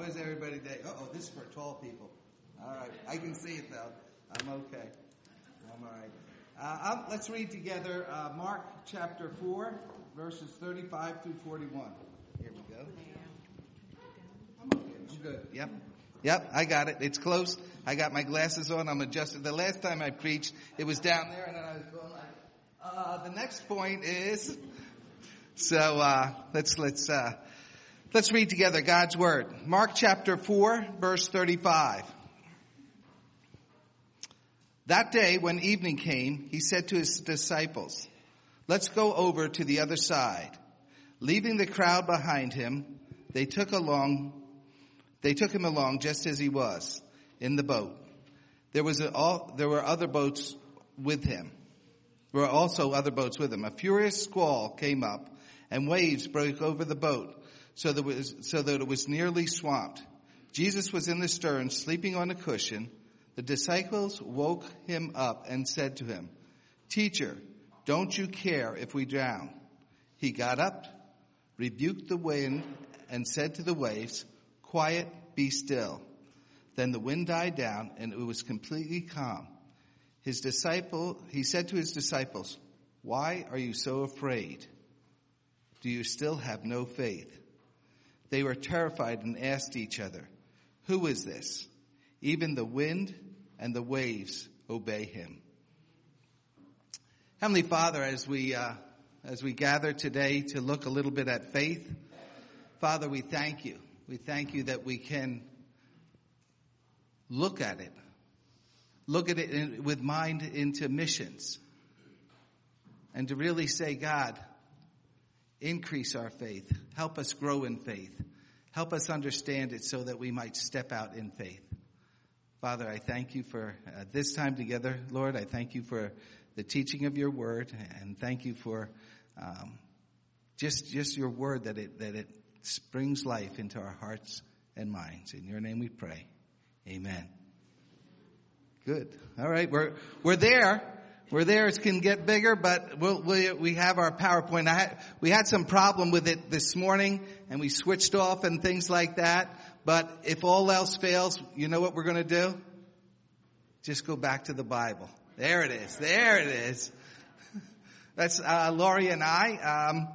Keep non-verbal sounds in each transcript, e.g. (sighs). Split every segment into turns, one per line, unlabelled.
How is everybody today? oh, this is for tall people. All right. I can see it though. I'm okay. I'm all right. Uh, let's read together uh, Mark chapter 4, verses 35 through 41. Here we go. I'm okay. I'm good. Yep. Yep, I got it. It's close. I got my glasses on. I'm adjusted. The last time I preached, it was down there, and then I was going like, uh, the next point is, so, uh, let's, let's, uh, let's read together God's Word. Mark chapter 4, verse 35. That day, when evening came, he said to his disciples, let's go over to the other side. Leaving the crowd behind him, they took along, they took him along just as he was in the boat. There was all, there were other boats with him. There were also other boats with him. A furious squall came up and waves broke over the boat so that, was, so that it was nearly swamped. Jesus was in the stern sleeping on a cushion the disciples woke him up and said to him, Teacher, don't you care if we drown? He got up, rebuked the wind, and said to the waves, Quiet, be still. Then the wind died down and it was completely calm. His disciple, he said to his disciples, Why are you so afraid? Do you still have no faith? They were terrified and asked each other, Who is this? Even the wind and the waves obey him. Heavenly Father, as we, uh, as we gather today to look a little bit at faith, Father, we thank you. We thank you that we can look at it, look at it in, with mind into missions, and to really say, God, increase our faith, help us grow in faith, help us understand it so that we might step out in faith. Father, I thank you for uh, this time together, Lord. I thank you for the teaching of your word, and thank you for um, just just your word that it that it springs life into our hearts and minds. In your name, we pray. Amen. Good. All right, we're we're there. We're there. It can get bigger, but we'll, we we have our PowerPoint. I had, we had some problem with it this morning, and we switched off and things like that. But if all else fails, you know what we're going to do? Just go back to the Bible. There it is. There it is. (laughs) That's uh, Laurie and I. Um,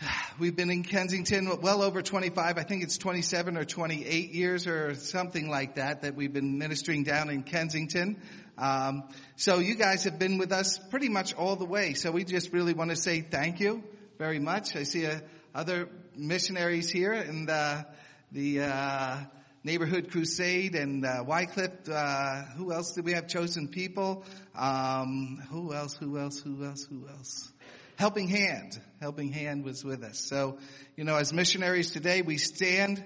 (sighs) we've been in Kensington well over 25. I think it's 27 or 28 years or something like that that we've been ministering down in Kensington. Um, so you guys have been with us pretty much all the way. So we just really want to say thank you very much. I see uh, other missionaries here in Uh, the uh, Neighborhood Crusade and uh, Wycliffe. Uh, who else did we have? Chosen People. Um, who else? Who else? Who else? Who else? Helping Hand. Helping Hand was with us. So, you know, as missionaries today, we stand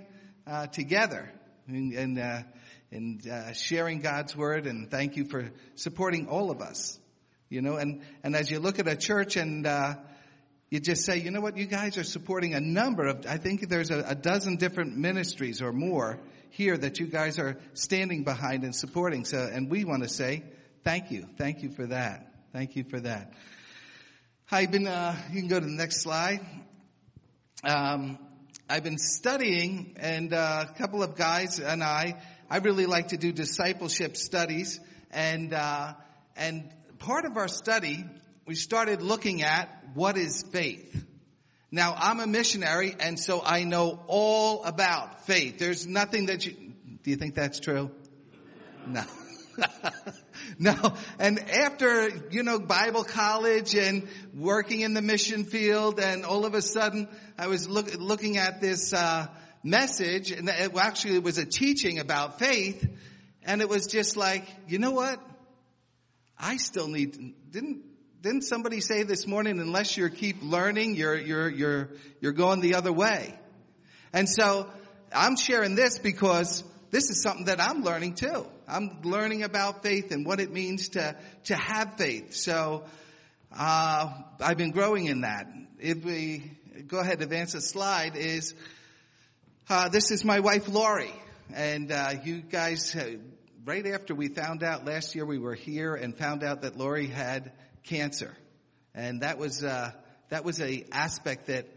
uh, together and, and, uh, and uh, sharing God's word. And thank you for supporting all of us. You know, and and as you look at a church and uh, you just say, you know what, you guys are supporting a number of, I think there's a, a, dozen different ministries or more here that you guys are standing behind and supporting. So, and we want to say, thank you. Thank you for that. Thank you for that. I've been, uh, you can go to the next slide. Um, I've been studying and uh, a couple of guys and I, I really like to do discipleship studies and, uh, and part of our study, we started looking at what is faith? Now, I'm a missionary, and so I know all about faith. There's nothing that you, do you think that's true? No. (laughs) no. And after, you know, Bible college and working in the mission field, and all of a sudden, I was look, looking at this, uh, message, and it actually was a teaching about faith, and it was just like, you know what? I still need, didn't, didn't somebody say this morning, unless you keep learning, you're, you're, you're, you're going the other way. And so I'm sharing this because this is something that I'm learning too. I'm learning about faith and what it means to, to have faith. So, uh, I've been growing in that. If we go ahead, and advance a slide is, uh, this is my wife Laurie. And, uh, you guys, uh, right after we found out last year we were here and found out that Laurie had cancer. And that was, uh, that was a aspect that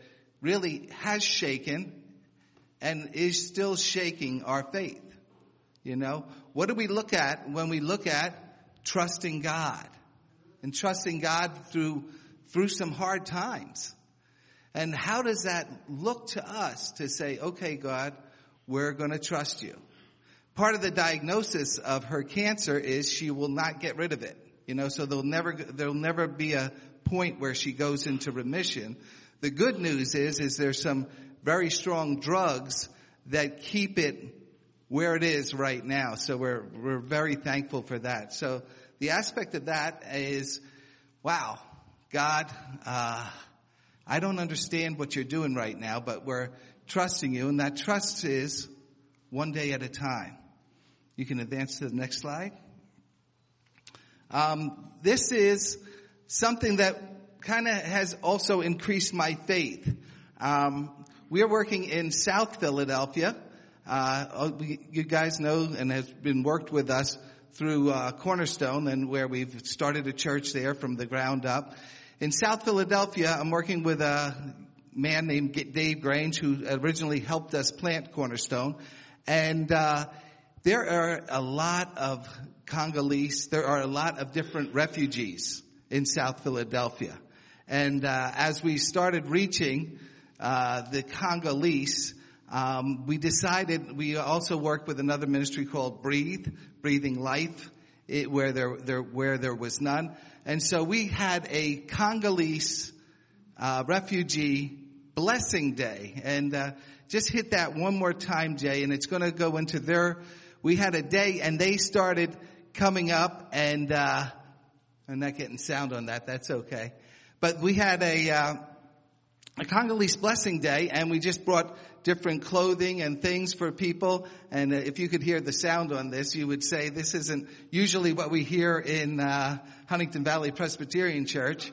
really has shaken and is still shaking our faith. You know, what do we look at when we look at trusting God and trusting God through, through some hard times? And how does that look to us to say, okay, God, we're going to trust you? Part of the diagnosis of her cancer is she will not get rid of it. You know, so there'll never, there'll never be a point where she goes into remission. The good news is, is there's some very strong drugs that keep it where it is right now. So we're, we're very thankful for that. So the aspect of that is, wow, God, uh, I don't understand what you're doing right now, but we're trusting you, and that trust is one day at a time. You can advance to the next slide. Um, this is something that kind of has also increased my faith. Um, we are working in South Philadelphia. Uh, oh, you guys know and has been worked with us through uh, Cornerstone and where we've started a church there from the ground up. In South Philadelphia, I'm working with a man named Dave Grange who originally helped us plant Cornerstone. And uh, there are a lot of Congolese, there are a lot of different refugees in South Philadelphia. And uh, as we started reaching uh, the Congolese, um, we decided we also worked with another ministry called Breathe, Breathing Life, it, where there, there where there was none. And so we had a Congolese uh, refugee blessing day, and uh, just hit that one more time, Jay, and it's going to go into there. We had a day, and they started coming up, and uh, I'm not getting sound on that. That's okay, but we had a uh, a Congolese blessing day, and we just brought different clothing and things for people. And uh, if you could hear the sound on this, you would say this isn't usually what we hear in uh, Huntingdon Valley Presbyterian Church.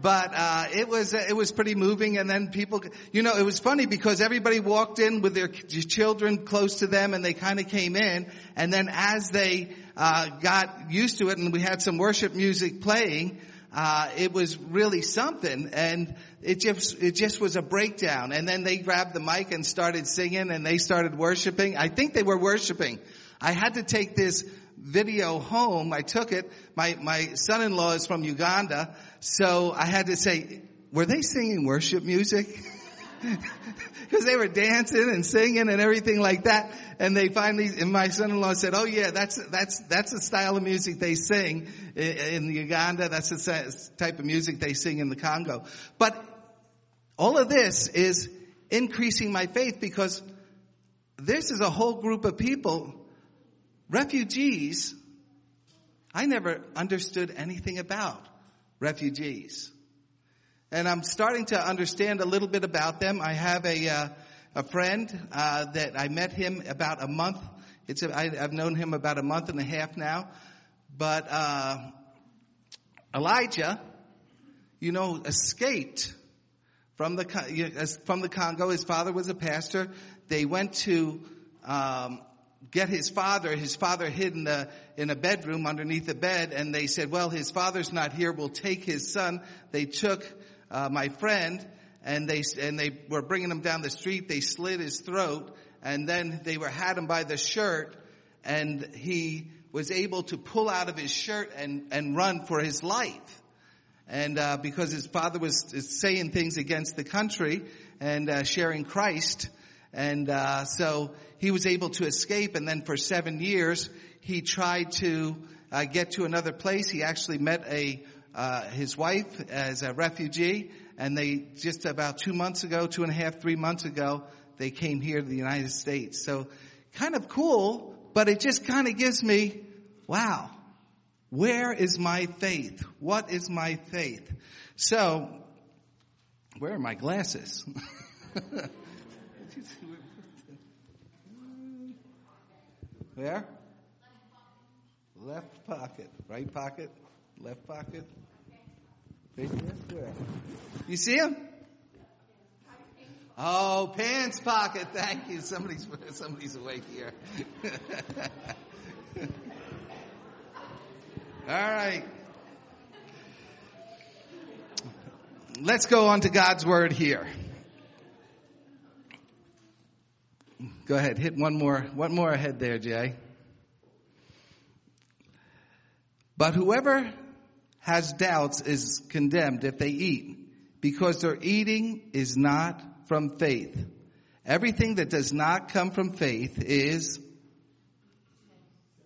But uh, it was uh, it was pretty moving, and then people, you know, it was funny because everybody walked in with their children close to them, and they kind of came in, and then as they uh, got used to it, and we had some worship music playing, uh, it was really something and it just it just was a breakdown and then they grabbed the mic and started singing and they started worshiping i think they were worshiping i had to take this video home. I took it. My, my son-in-law is from Uganda. So I had to say, were they singing worship music? (laughs) (laughs) Because they were dancing and singing and everything like that. And they finally, and my son-in-law said, oh yeah, that's, that's, that's the style of music they sing in, in Uganda. That's the type of music they sing in the Congo. But all of this is increasing my faith because this is a whole group of people Refugees, I never understood anything about refugees. And I'm starting to understand a little bit about them. I have a, uh, a friend uh, that I met him about a month. It's a, I, I've known him about a month and a half now. But uh, Elijah, you know, escaped from the from the Congo. His father was a pastor. They went to um, get his father. His father hid in a, in a bedroom underneath the bed and they said, well, his father's not here. We'll take his son. They took, uh, my friend and they, and they were bringing him down the street. They slit his throat and then they were, had him by the shirt and he was able to pull out of his shirt and, and run for his life. And, uh, because his father was saying things against the country and, uh, sharing Christ, and uh, so he was able to escape. And then for seven years, he tried to uh, get to another place. He actually met a uh, his wife as a refugee, and they just about two months ago, two and a half, three months ago, they came here to the United States. So kind of cool, but it just kind of gives me, wow, where is my faith? What is my faith? So, where are my glasses? (laughs) Where? Left pocket. Right pocket. Left pocket. You see him? Oh, pants pocket. Thank you. Somebody's somebody's awake here. (laughs) All right. Let's go on to God's word here. Go ahead, hit one more, one more ahead there, Jay. But whoever has doubts is condemned if they eat, because their eating is not from faith. Everything that does not come from faith is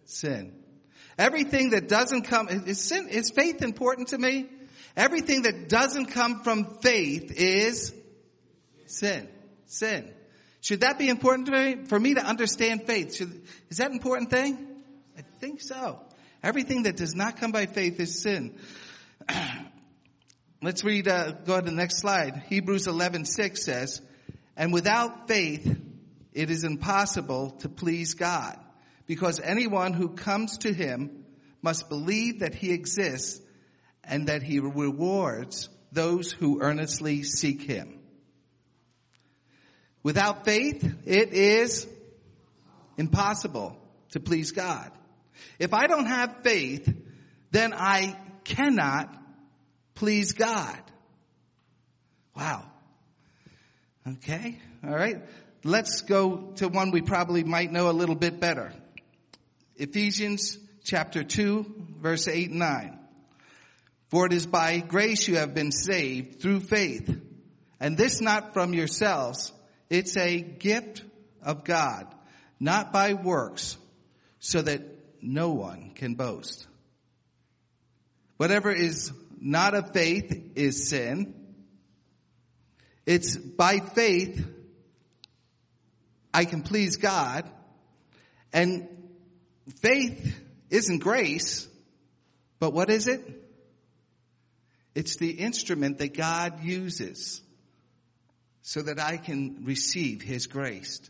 sin. Everything that doesn't come, is sin, is faith important to me? Everything that doesn't come from faith is sin. Sin. Should that be important to me? For me to understand faith, should, is that an important thing? I think so. Everything that does not come by faith is sin. (clears throat) Let's read, uh, go to the next slide. Hebrews 11, 6 says, and without faith, it is impossible to please God because anyone who comes to him must believe that he exists and that he rewards those who earnestly seek him. Without faith, it is impossible to please God. If I don't have faith, then I cannot please God. Wow. Okay. All right. Let's go to one we probably might know a little bit better. Ephesians chapter 2 verse 8 and 9. For it is by grace you have been saved through faith. And this not from yourselves. It's a gift of God, not by works, so that no one can boast. Whatever is not of faith is sin. It's by faith I can please God. And faith isn't grace, but what is it? It's the instrument that God uses so that I can receive His grace.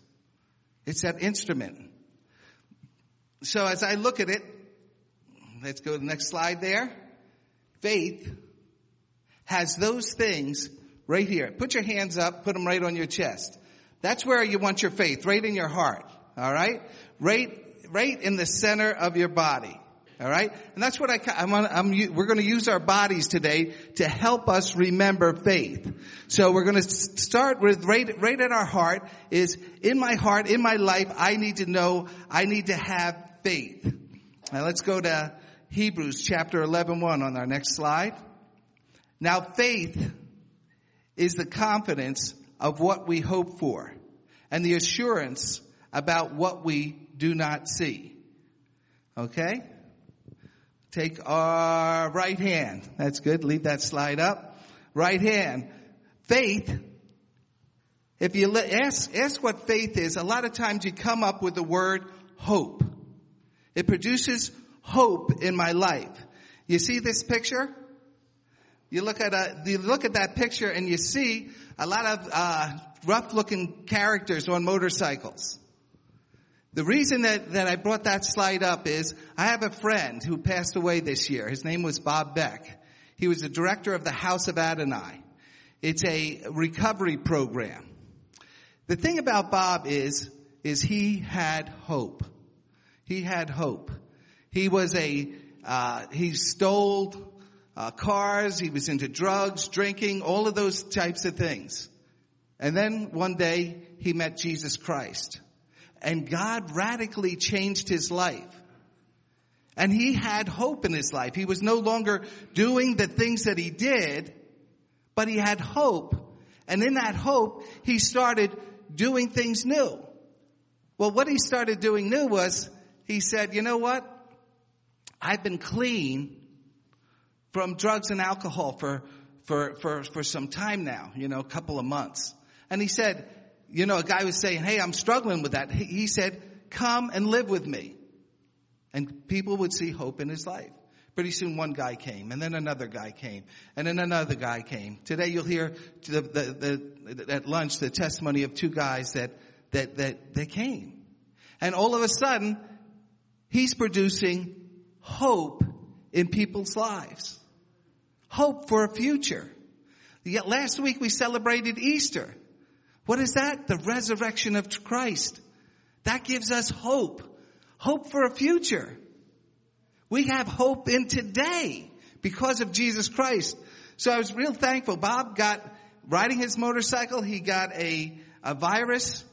It's that instrument. So as I look at it, let's go to the next slide there. Faith has those things right here. Put your hands up, put them right on your chest. That's where you want your faith, right in your heart. All right? Right, right in the center of your body. All right? And that's what I, I'm, I'm, we're going to use our bodies today to help us remember faith. So we're going to start with right, right at our heart is in my heart, in my life, I need to know, I need to have faith. Now let's go to Hebrews chapter 11, 1 on our next slide. Now faith is the confidence of what we hope for and the assurance about what we do not see. Okay? Take our right hand. That's good. Leave that slide up. Right hand. Faith. If you ask, ask what faith is, a lot of times you come up with the word hope. It produces hope in my life. You see this picture? You look at a, you look at that picture and you see a lot of uh, rough-looking characters on motorcycles. The reason that, that I brought that slide up is I have a friend who passed away this year. His name was Bob Beck. He was the director of the House of Adonai. It's a recovery program. The thing about Bob is, is he had hope. He had hope. He was a, uh, he stole uh, cars, he was into drugs, drinking, all of those types of things. And then one day he met Jesus Christ. And God radically changed his life. And he had hope in his life. He was no longer doing the things that he did, but he had hope. And in that hope, he started doing things new. Well, what he started doing new was he said, you know what? I've been clean from drugs and alcohol for, for, for, for some time now, you know, a couple of months. And he said, you know, a guy was saying, hey, I'm struggling with that. He said, come and live with me. And people would see hope in his life. Pretty soon one guy came and then another guy came and then another guy came. Today you'll hear the, the, the, at lunch the testimony of two guys that, that, that, that came. And all of a sudden, He's producing hope in people's lives. Hope for a future. Yet last week we celebrated Easter. What is that? The resurrection of Christ. That gives us hope. Hope for a future. We have hope in today because of Jesus Christ. So I was real thankful. Bob got riding his motorcycle. He got a, a virus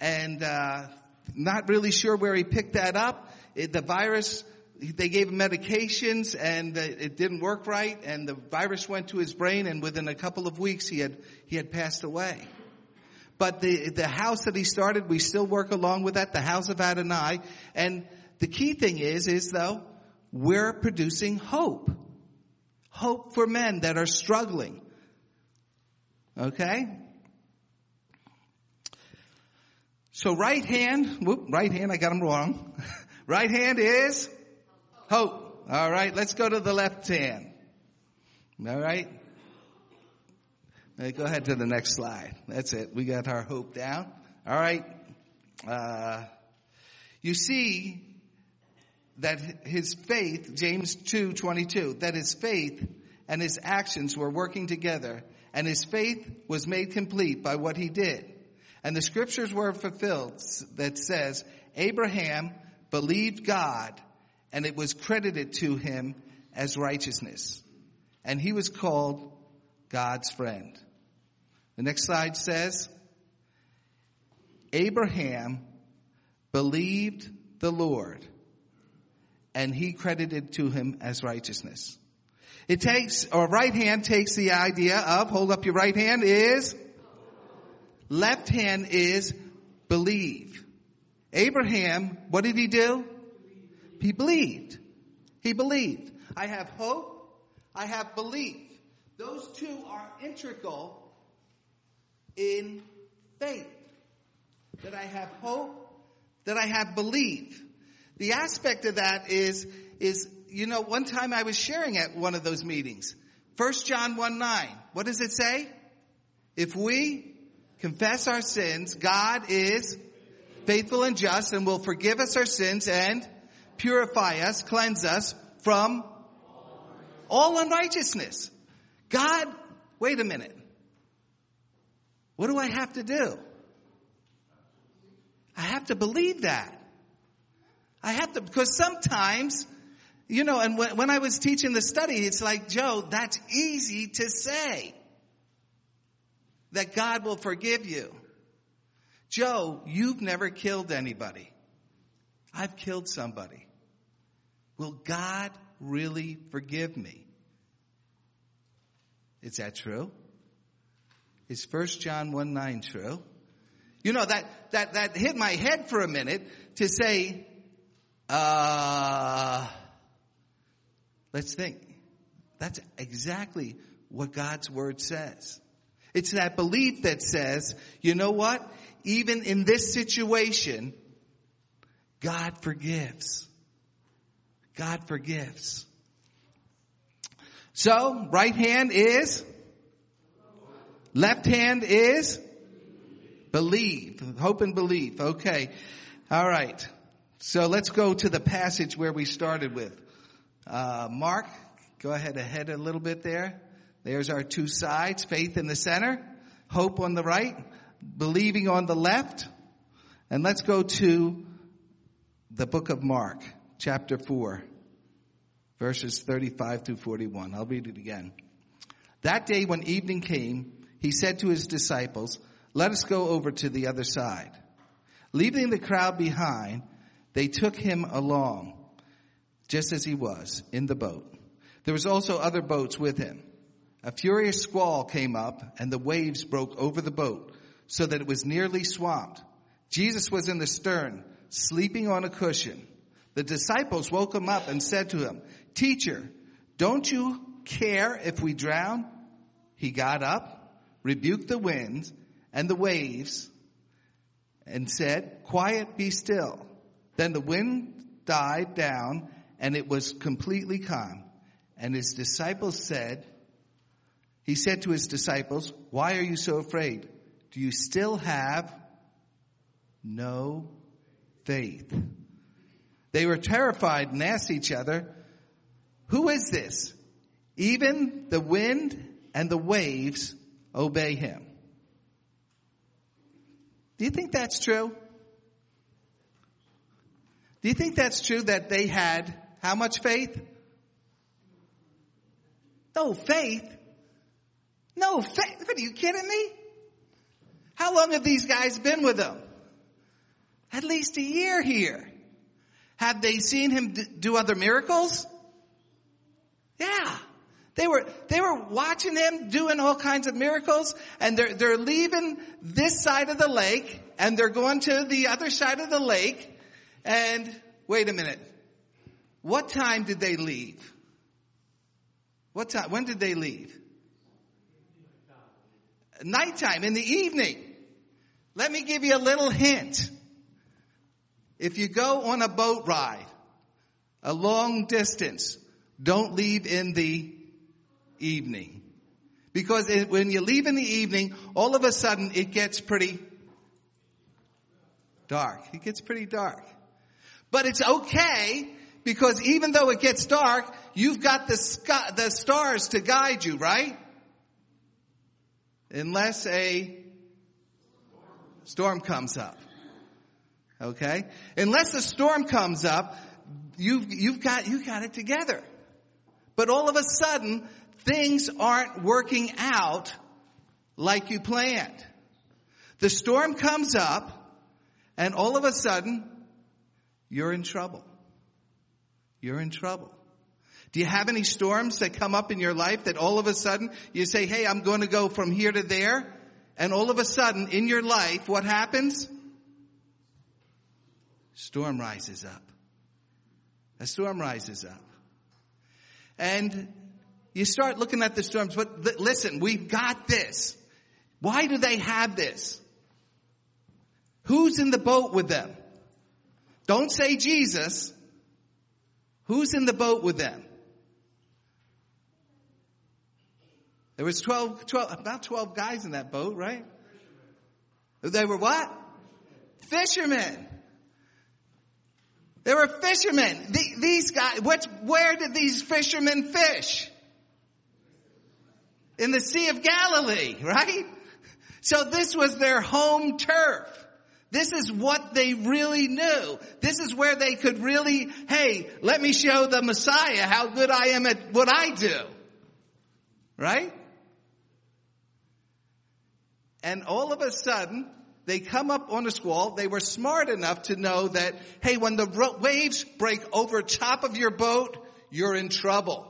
and uh, not really sure where he picked that up. It, the virus, they gave him medications and it didn't work right, and the virus went to his brain, and within a couple of weeks he had he had passed away. But the the house that he started, we still work along with that, the house of Adonai, and the key thing is, is though, we're producing hope. Hope for men that are struggling. Okay? So right hand, whoop, right hand, I got him wrong. (laughs) right hand is hope. All right, let's go to the left hand. All right. Go ahead to the next slide. That's it. We got our hope down. All right. Uh, you see that his faith, James 2, 22, that his faith and his actions were working together and his faith was made complete by what he did. And the scriptures were fulfilled that says, Abraham believed God and it was credited to him as righteousness. And he was called God's friend. The next slide says, Abraham believed the Lord and he credited to him as righteousness. It takes, or right hand takes the idea of, hold up your right hand is Left hand is believe. Abraham, what did he do? He believed. He believed. I have hope. I have belief. Those two are integral in faith. That I have hope, that I have belief. The aspect of that is, is, you know, one time I was sharing at one of those meetings. First John 1 9. What does it say? If we confess our sins, God is faithful and just and will forgive us our sins and purify us, cleanse us from all unrighteousness. God, wait a minute. What do I have to do? I have to believe that. I have to, because sometimes, you know, and when, when I was teaching the study, it's like, Joe, that's easy to say that God will forgive you. Joe, you've never killed anybody. I've killed somebody. Will God really forgive me? Is that true? Is 1 John 1 9 true? You know, that, that, that hit my head for a minute to say, uh, let's think. That's exactly what God's word says. It's that belief that says, you know what? Even in this situation, God forgives. God forgives. So, right hand is, left hand is, believe. Hope and belief. Okay. All right. So let's go to the passage where we started with. Uh, Mark, go ahead ahead a little bit there. There's our two sides, faith in the center, hope on the right, believing on the left. And let's go to the book of Mark, chapter 4, verses 35 through 41. I'll read it again. That day when evening came, he said to his disciples, let us go over to the other side. Leaving the crowd behind, they took him along, just as he was, in the boat. There was also other boats with him. A furious squall came up and the waves broke over the boat so that it was nearly swamped. Jesus was in the stern, sleeping on a cushion. The disciples woke him up and said to him, teacher, don't you care if we drown? He got up, rebuked the winds and the waves and said, quiet, be still. Then the wind died down and it was completely calm. And his disciples said, he said to his disciples, why are you so afraid? Do you still have no faith? They were terrified and asked each other, who is this? Even the wind and the waves obey him. Do you think that's true? Do you think that's true that they had how much faith? No faith. No faith. Are you kidding me? How long have these guys been with him? At least a year here. Have they seen him do other miracles? Yeah. They were, they were watching him doing all kinds of miracles and they're, they're leaving this side of the lake and they're going to the other side of the lake and wait a minute. What time did they leave? What time? When did they leave? Nighttime in the evening. Let me give you a little hint. If you go on a boat ride, a long distance, don't leave in the evening. Because it, when you leave in the evening, all of a sudden it gets pretty dark. It gets pretty dark. But it's okay because even though it gets dark, you've got the, sky, the stars to guide you, right? Unless a storm comes up. Okay? Unless a storm comes up, you've, you've got, you got it together. But all of a sudden, things aren't working out like you planned. The storm comes up and all of a sudden you're in trouble. You're in trouble. Do you have any storms that come up in your life that all of a sudden you say, hey, I'm going to go from here to there? And all of a sudden in your life, what happens? Storm rises up. A storm rises up. And you start looking at the storms, but listen, we've got this. Why do they have this? Who's in the boat with them? Don't say Jesus. Who's in the boat with them? There was 12, 12, about 12 guys in that boat, right? They were what? Fishermen. They were fishermen. these guys, where did these fishermen fish? in the Sea of Galilee, (laughs) right? So this was their home turf. This is what they really knew. This is where they could really, hey, let me show the Messiah how good I am at what I do. Right? And all of a sudden, they come up on a squall. They were smart enough to know that, hey, when the waves break over top of your boat, you're in trouble.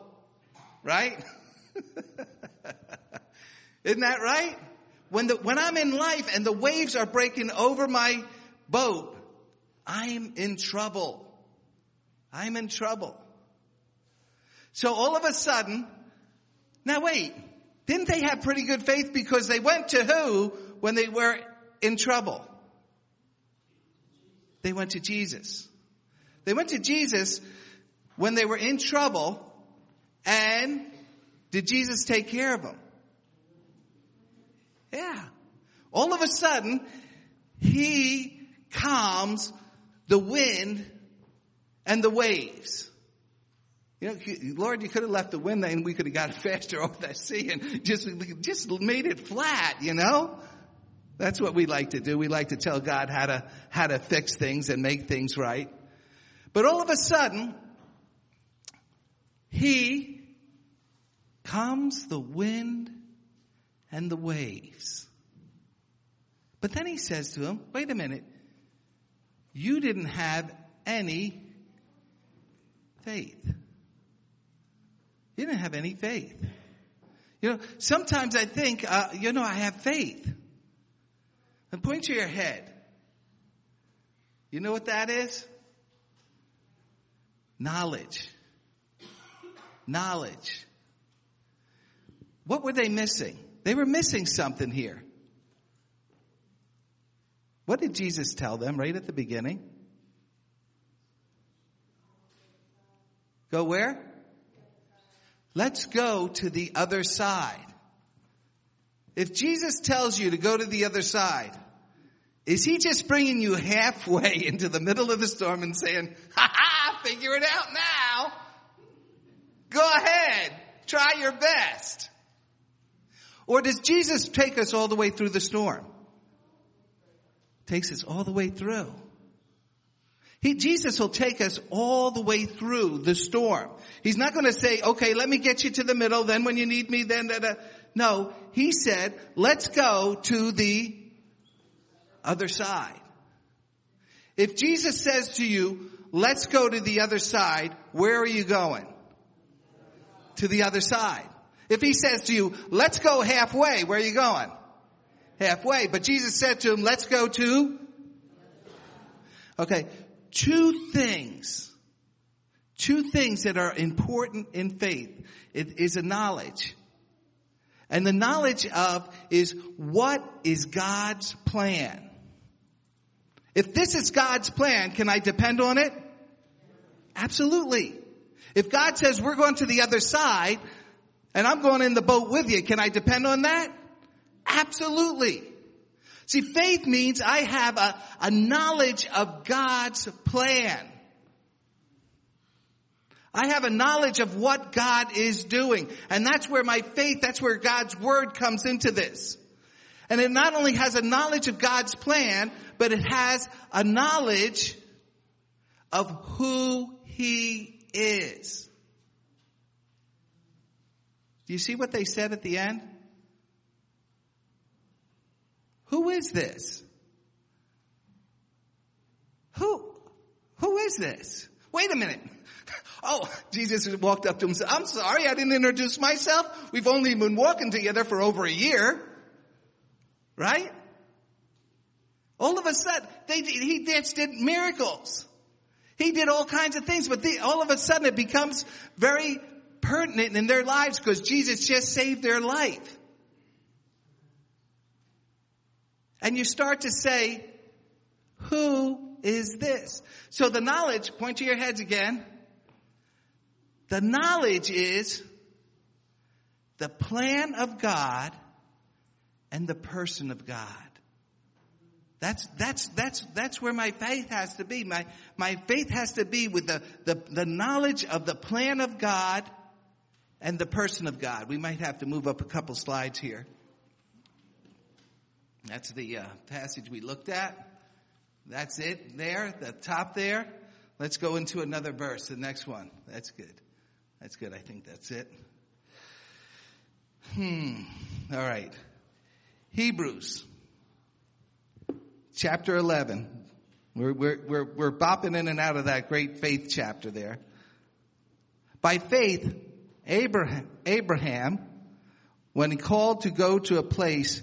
Right? (laughs) Isn't that right? When the, when I'm in life and the waves are breaking over my boat, I'm in trouble. I'm in trouble. So all of a sudden, now wait, didn't they have pretty good faith because they went to who when they were in trouble? They went to Jesus. They went to Jesus when they were in trouble and did Jesus take care of them? Yeah. All of a sudden, he calms the wind and the waves. You know, Lord, you could have left the wind and we could have got (laughs) faster over that sea and just, just made it flat, you know? That's what we like to do. We like to tell God how to, how to fix things and make things right. But all of a sudden, He calms the wind and the waves. But then he says to him, wait a minute, you didn't have any faith. You didn't have any faith. You know, sometimes I think, uh, you know, I have faith. And point to your head. You know what that is? Knowledge. Knowledge. What were they missing? They were missing something here. What did Jesus tell them right at the beginning? Go where? Let's go to the other side. If Jesus tells you to go to the other side, is he just bringing you halfway (laughs) into the middle of the storm and saying, ha ha, figure it out now? Go ahead, try your best. Or does Jesus take us all the way through the storm? Takes us all the way through. He, Jesus will take us all the way through the storm. He's not going to say, okay, let me get you to the middle, then when you need me, then, da, no, he said, let's go to the other side. If Jesus says to you, let's go to the other side, where are you going? To the other side. If he says to you, let's go halfway, where are you going? Halfway. But Jesus said to him, let's go to Okay, two things, two things that are important in faith it is a knowledge. And the knowledge of is what is God's plan? If this is God's plan, can I depend on it? Absolutely. If God says we're going to the other side and I'm going in the boat with you, can I depend on that? Absolutely. See, faith means I have a, a knowledge of God's plan. I have a knowledge of what God is doing. And that's where my faith, that's where God's word comes into this. And it not only has a knowledge of God's plan, but it has a knowledge of who He is. Do you see what they said at the end? Who is this? Who, who is this? Wait a minute. (laughs) Oh, Jesus walked up to him and said, I'm sorry I didn't introduce myself. We've only been walking together for over a year. Right? All of a sudden, they, he did, did miracles. He did all kinds of things, but they, all of a sudden it becomes very pertinent in their lives because Jesus just saved their life. And you start to say, who is this? So the knowledge, point to your heads again. The knowledge is the plan of God and the person of God. That's, that's, that's, that's where my faith has to be. My, my faith has to be with the, the, the knowledge of the plan of God and the person of God. We might have to move up a couple slides here. That's the uh, passage we looked at. That's it there, the top there. Let's go into another verse, the next one. That's good. That's good. I think that's it. Hmm. All right. Hebrews chapter 11. We're, we're, we're, we're bopping in and out of that great faith chapter there. By faith, Abraham, Abraham, when he called to go to a place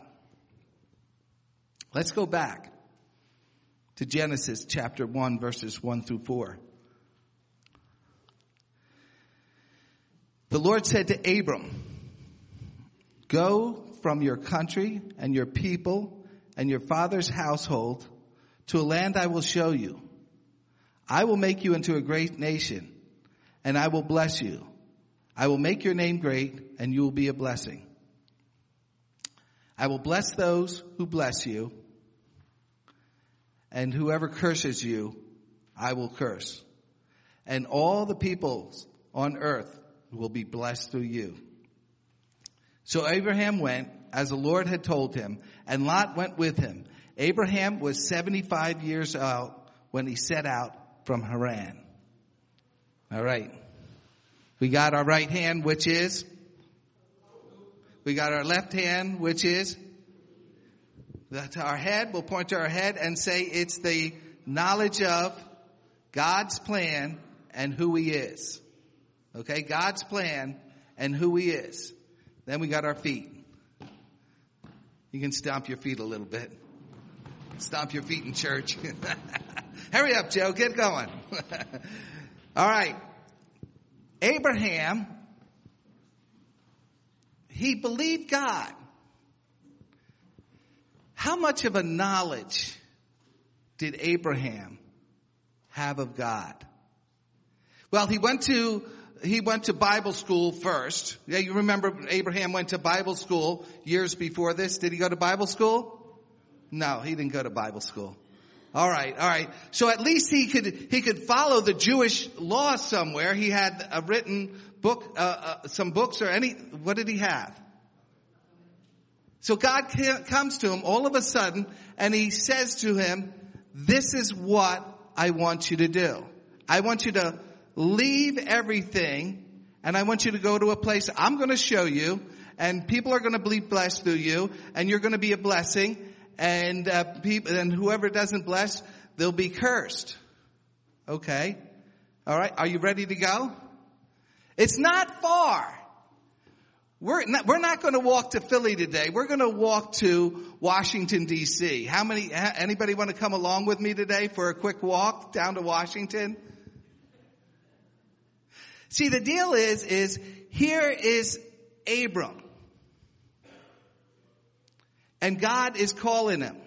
Let's go back to Genesis chapter 1 verses 1 through 4. The Lord said to Abram, go from your country and your people and your father's household to a land I will show you. I will make you into a great nation and I will bless you. I will make your name great and you will be a blessing. I will bless those who bless you and whoever curses you, I will curse. And all the peoples on earth will be blessed through you. So Abraham went as the Lord had told him, and Lot went with him. Abraham was 75 years old when he set out from Haran. All right. We got our right hand, which is? We got our left hand, which is? That's our head. We'll point to our head and say it's the knowledge of God's plan and who he is. Okay, God's plan and who he is. Then we got our feet. You can stomp your feet a little bit. Stomp your feet in church. (laughs) Hurry up, Joe. Get going. (laughs) All right. Abraham, he believed God. How much of a knowledge did Abraham have of God? Well, he went to he went to Bible school first. Yeah, you remember Abraham went to Bible school years before this. Did he go to Bible school? No, he didn't go to Bible school. All right, all right. So at least he could he could follow the Jewish law somewhere. He had a written book, uh, uh, some books or any. What did he have? So God comes to him all of a sudden, and he says to him, "This is what I want you to do. I want you to leave everything, and I want you to go to a place I'm going to show you, and people are going to be blessed through you, and you're going to be a blessing." and uh, people, and whoever doesn't bless, they'll be cursed. Okay, all right. Are you ready to go? It's not far. We're not, we're not going to walk to Philly today. We're going to walk to Washington D.C. How many? Anybody want to come along with me today for a quick walk down to Washington? See, the deal is, is here is Abram. And God is calling him.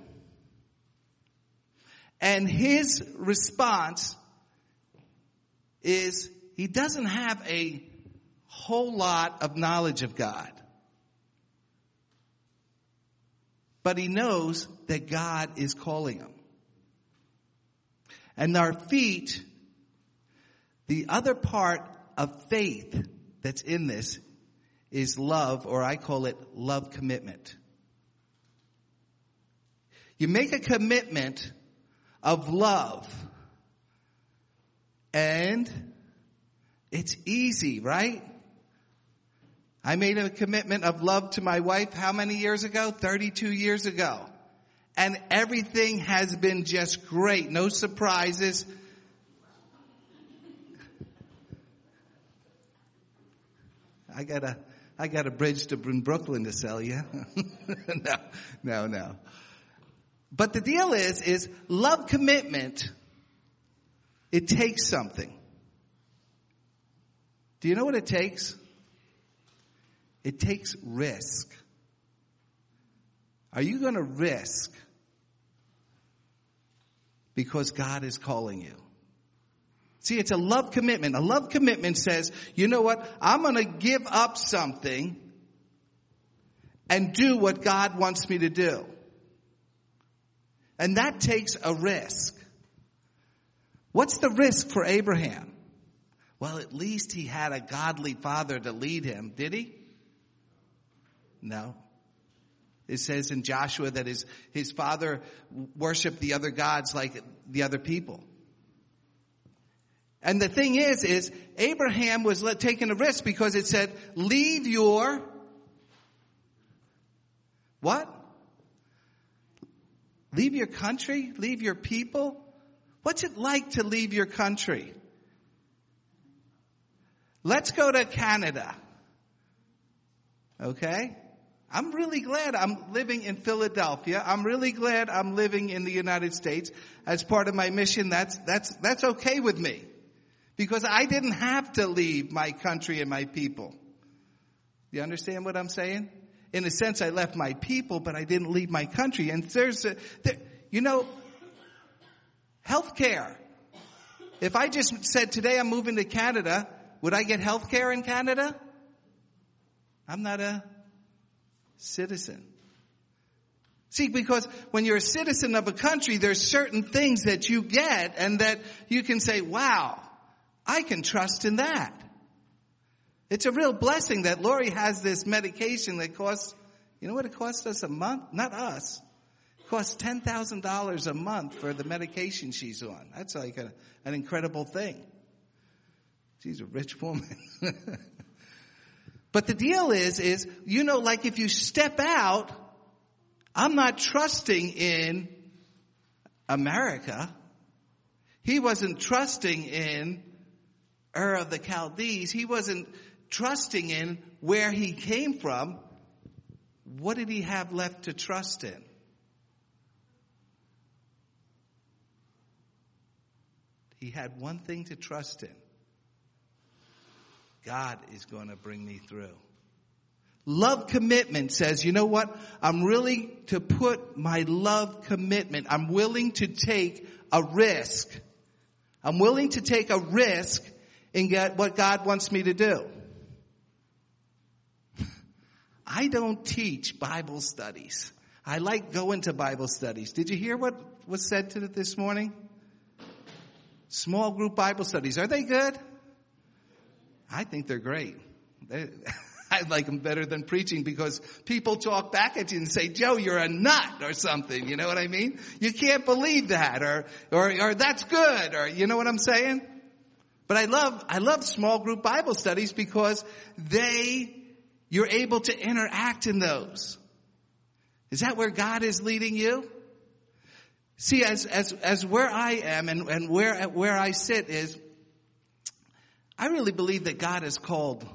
And his response is he doesn't have a whole lot of knowledge of God. But he knows that God is calling him. And our feet, the other part of faith that's in this is love, or I call it love commitment. You make a commitment of love. And it's easy, right? I made a commitment of love to my wife how many years ago? 32 years ago. And everything has been just great. No surprises. I got a, I got a bridge to Brooklyn to sell you. (laughs) no, no, no. But the deal is, is love commitment, it takes something. Do you know what it takes? It takes risk. Are you going to risk because God is calling you? See, it's a love commitment. A love commitment says, you know what? I'm going to give up something and do what God wants me to do. And that takes a risk. What's the risk for Abraham? Well, at least he had a godly father to lead him. Did he? No. It says in Joshua that his, his father worshiped the other gods like the other people. And the thing is, is Abraham was taking a risk because it said, leave your, what? Leave your country? Leave your people? What's it like to leave your country? Let's go to Canada. Okay? I'm really glad I'm living in Philadelphia. I'm really glad I'm living in the United States as part of my mission. That's, that's, that's okay with me. Because I didn't have to leave my country and my people. You understand what I'm saying? in a sense, I left my people, but I didn't leave my country. And there's a, there, you know, healthcare. If I just said today I'm moving to Canada, would I get health care in Canada? I'm not a citizen. See, because when you're a citizen of a country, there's certain things that you get and that you can say, wow, I can trust in that. It's a real blessing that Lori has this medication that costs, you know what it costs us a month? Not us. It costs $10,000 a month for the medication she's on. That's like a, an incredible thing. She's a rich woman. (laughs) but the deal is, is, you know, like if you step out, I'm not trusting in America. He wasn't trusting in Ur of the Chaldees. He wasn't trusting in where he came from, what did he have left to trust in? He had one thing to trust in. God is going to bring me through. Love commitment says, you know what? I'm willing to put my love commitment. I'm willing to take a risk. I'm willing to take a risk in get what God wants me to do. (laughs) I don't teach Bible studies. I like going to Bible studies. Did you hear what was said to this morning? Small group Bible studies. Are they good? I think they're great. They're, (laughs) I like them better than preaching because people talk back at you and say, Joe, you're a nut or something. You know what I mean? You can't believe that or, or, or that's good or, you know what I'm saying? But I love, I love small group Bible studies because they, you're able to interact in those. Is that where God is leading you? See, as, as, as where I am and, and where, where I sit is, I really believe that God has called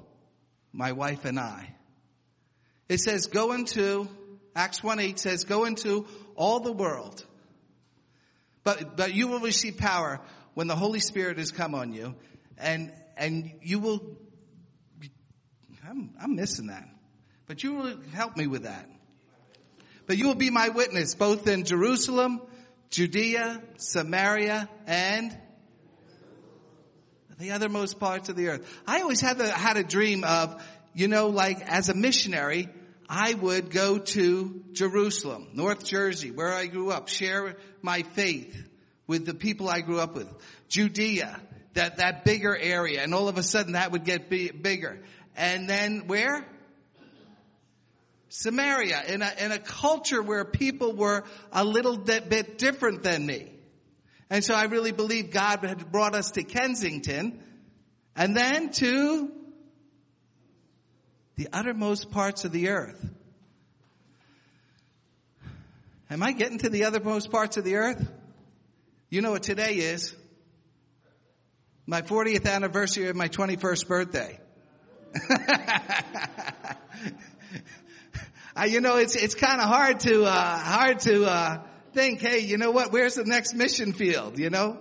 my wife and I. It says, go into, Acts 1 8 says, go into all the world. But, but you will receive power when the Holy Spirit has come on you and, and you will, I'm, I'm missing that, but you will help me with that. But you will be my witness both in Jerusalem, Judea, Samaria, and the othermost parts of the earth. I always had, had a dream of, you know, like as a missionary, I would go to Jerusalem, North Jersey, where I grew up, share my faith with the people I grew up with. Judea, that, that bigger area, and all of a sudden that would get bigger. And then where? Samaria, in a, in a culture where people were a little bit different than me. And so I really believe God had brought us to Kensington and then to the uttermost parts of the earth. Am I getting to the uttermost parts of the earth? You know what today is? My 40th anniversary of my 21st birthday. (laughs) You know, it's, it's kind of hard to, uh, hard to, uh, think, hey, you know what? Where's the next mission field? You know?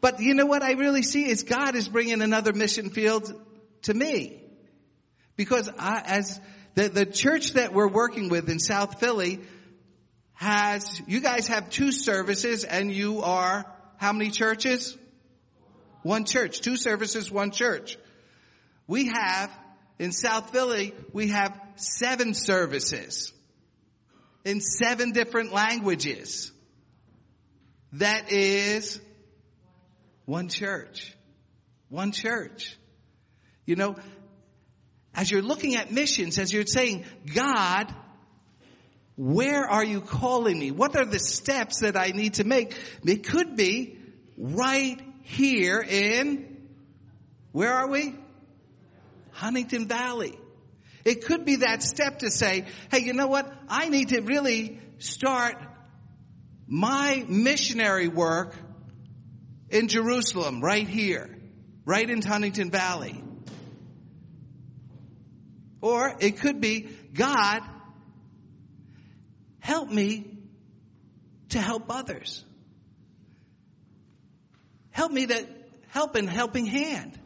But you know what I really see is God is bringing another mission field to me. Because I, as the, the church that we're working with in South Philly has, you guys have two services and you are, how many churches? One church. Two services, one church. We have, in South Philly, we have seven services in seven different languages. That is one church. One church. You know, as you're looking at missions, as you're saying, God, where are you calling me? What are the steps that I need to make? It could be right here in, where are we? Huntingdon Valley. It could be that step to say, hey, you know what? I need to really start my missionary work in Jerusalem, right here, right in Huntingdon Valley. Or it could be, God, help me to help others. Help me to help in helping hand.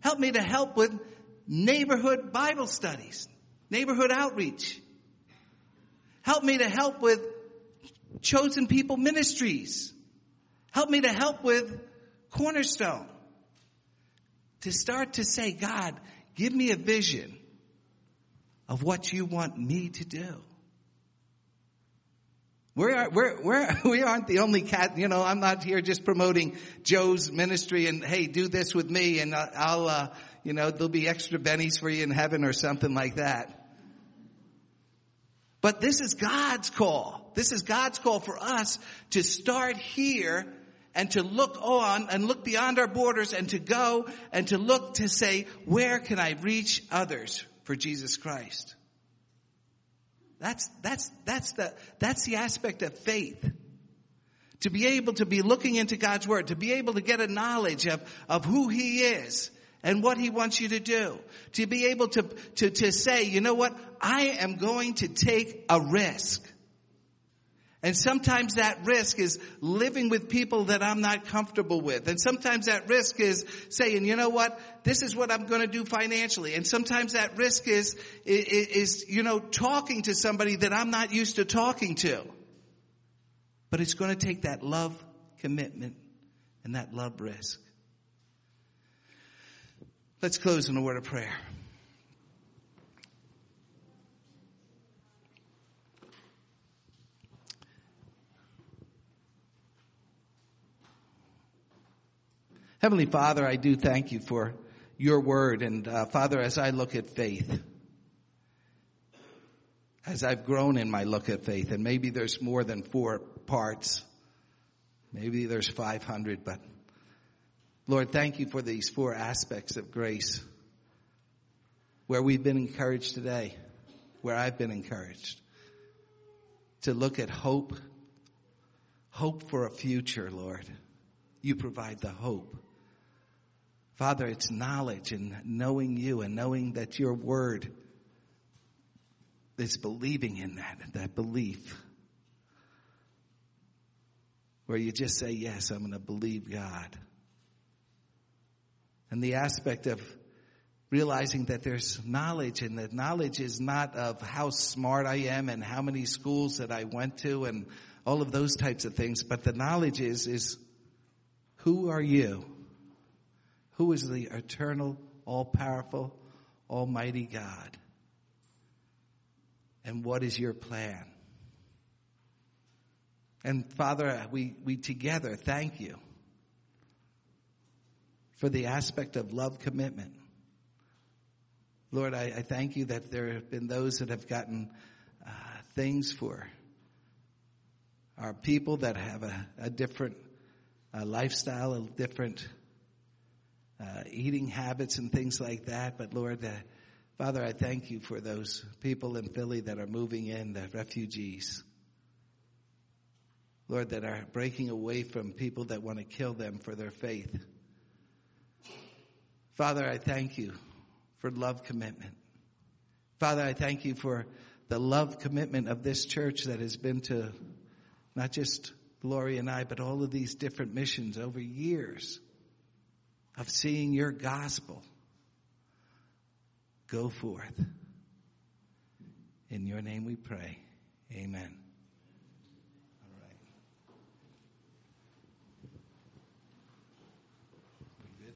Help me to help with neighborhood Bible studies, neighborhood outreach. Help me to help with chosen people ministries. Help me to help with cornerstone. To start to say, God, give me a vision of what you want me to do. We're, we're, we're, (laughs) we aren't the only cat, you know, I'm not here just promoting Joe's ministry and, hey, do this with me and I'll, uh, you know, there'll be extra bennies for you in heaven or something like that. But this is God's call. This is God's call for us to start here and to look on and look beyond our borders and to go and to look to say, where can I reach others for Jesus Christ? That's, that's, that's the, that's the aspect of faith. To be able to be looking into God's Word, to be able to get a knowledge of, of who He is, and what he wants you to do. To be able to, to, to say, you know what? I am going to take a risk. And sometimes that risk is living with people that I'm not comfortable with. And sometimes that risk is saying, you know what, this is what I'm going to do financially. And sometimes that risk is, is, is, you know, talking to somebody that I'm not used to talking to. But it's going to take that love commitment and that love risk. Let's close in a word of prayer. Heavenly Father, I do thank you for your word. And uh, Father, as I look at faith, as I've grown in my look at faith, and maybe there's more than four parts, maybe there's 500, but Lord, thank you for these four aspects of grace where we've been encouraged today, where I've been encouraged to look at hope, hope for a future, Lord. You provide the hope. Father, it's knowledge and knowing you and knowing that your word is believing in that, that belief. Where you just say, yes, I'm going to believe God. And the aspect of realizing that there's knowledge and that knowledge is not of how smart I am and how many schools that I went to and all of those types of things, but the knowledge is, is who are you? Who is the eternal, all powerful, almighty God? And what is your plan? And Father, we, we together thank you for the aspect of love commitment. Lord, I, I thank you that there have been those that have gotten uh, things for our people that have a, a different uh, lifestyle, a different uh, eating habits and things like that. But Lord, Father, I thank you for those people in Philly that are moving in, the refugees. Lord, that are breaking away from people that want to kill them for their faith. Father, I thank you for love commitment. Father, I thank you for the love commitment of this church that has been to not just Gloria and I, but all of these different missions over years of seeing your gospel go forth. In your name we pray. Amen.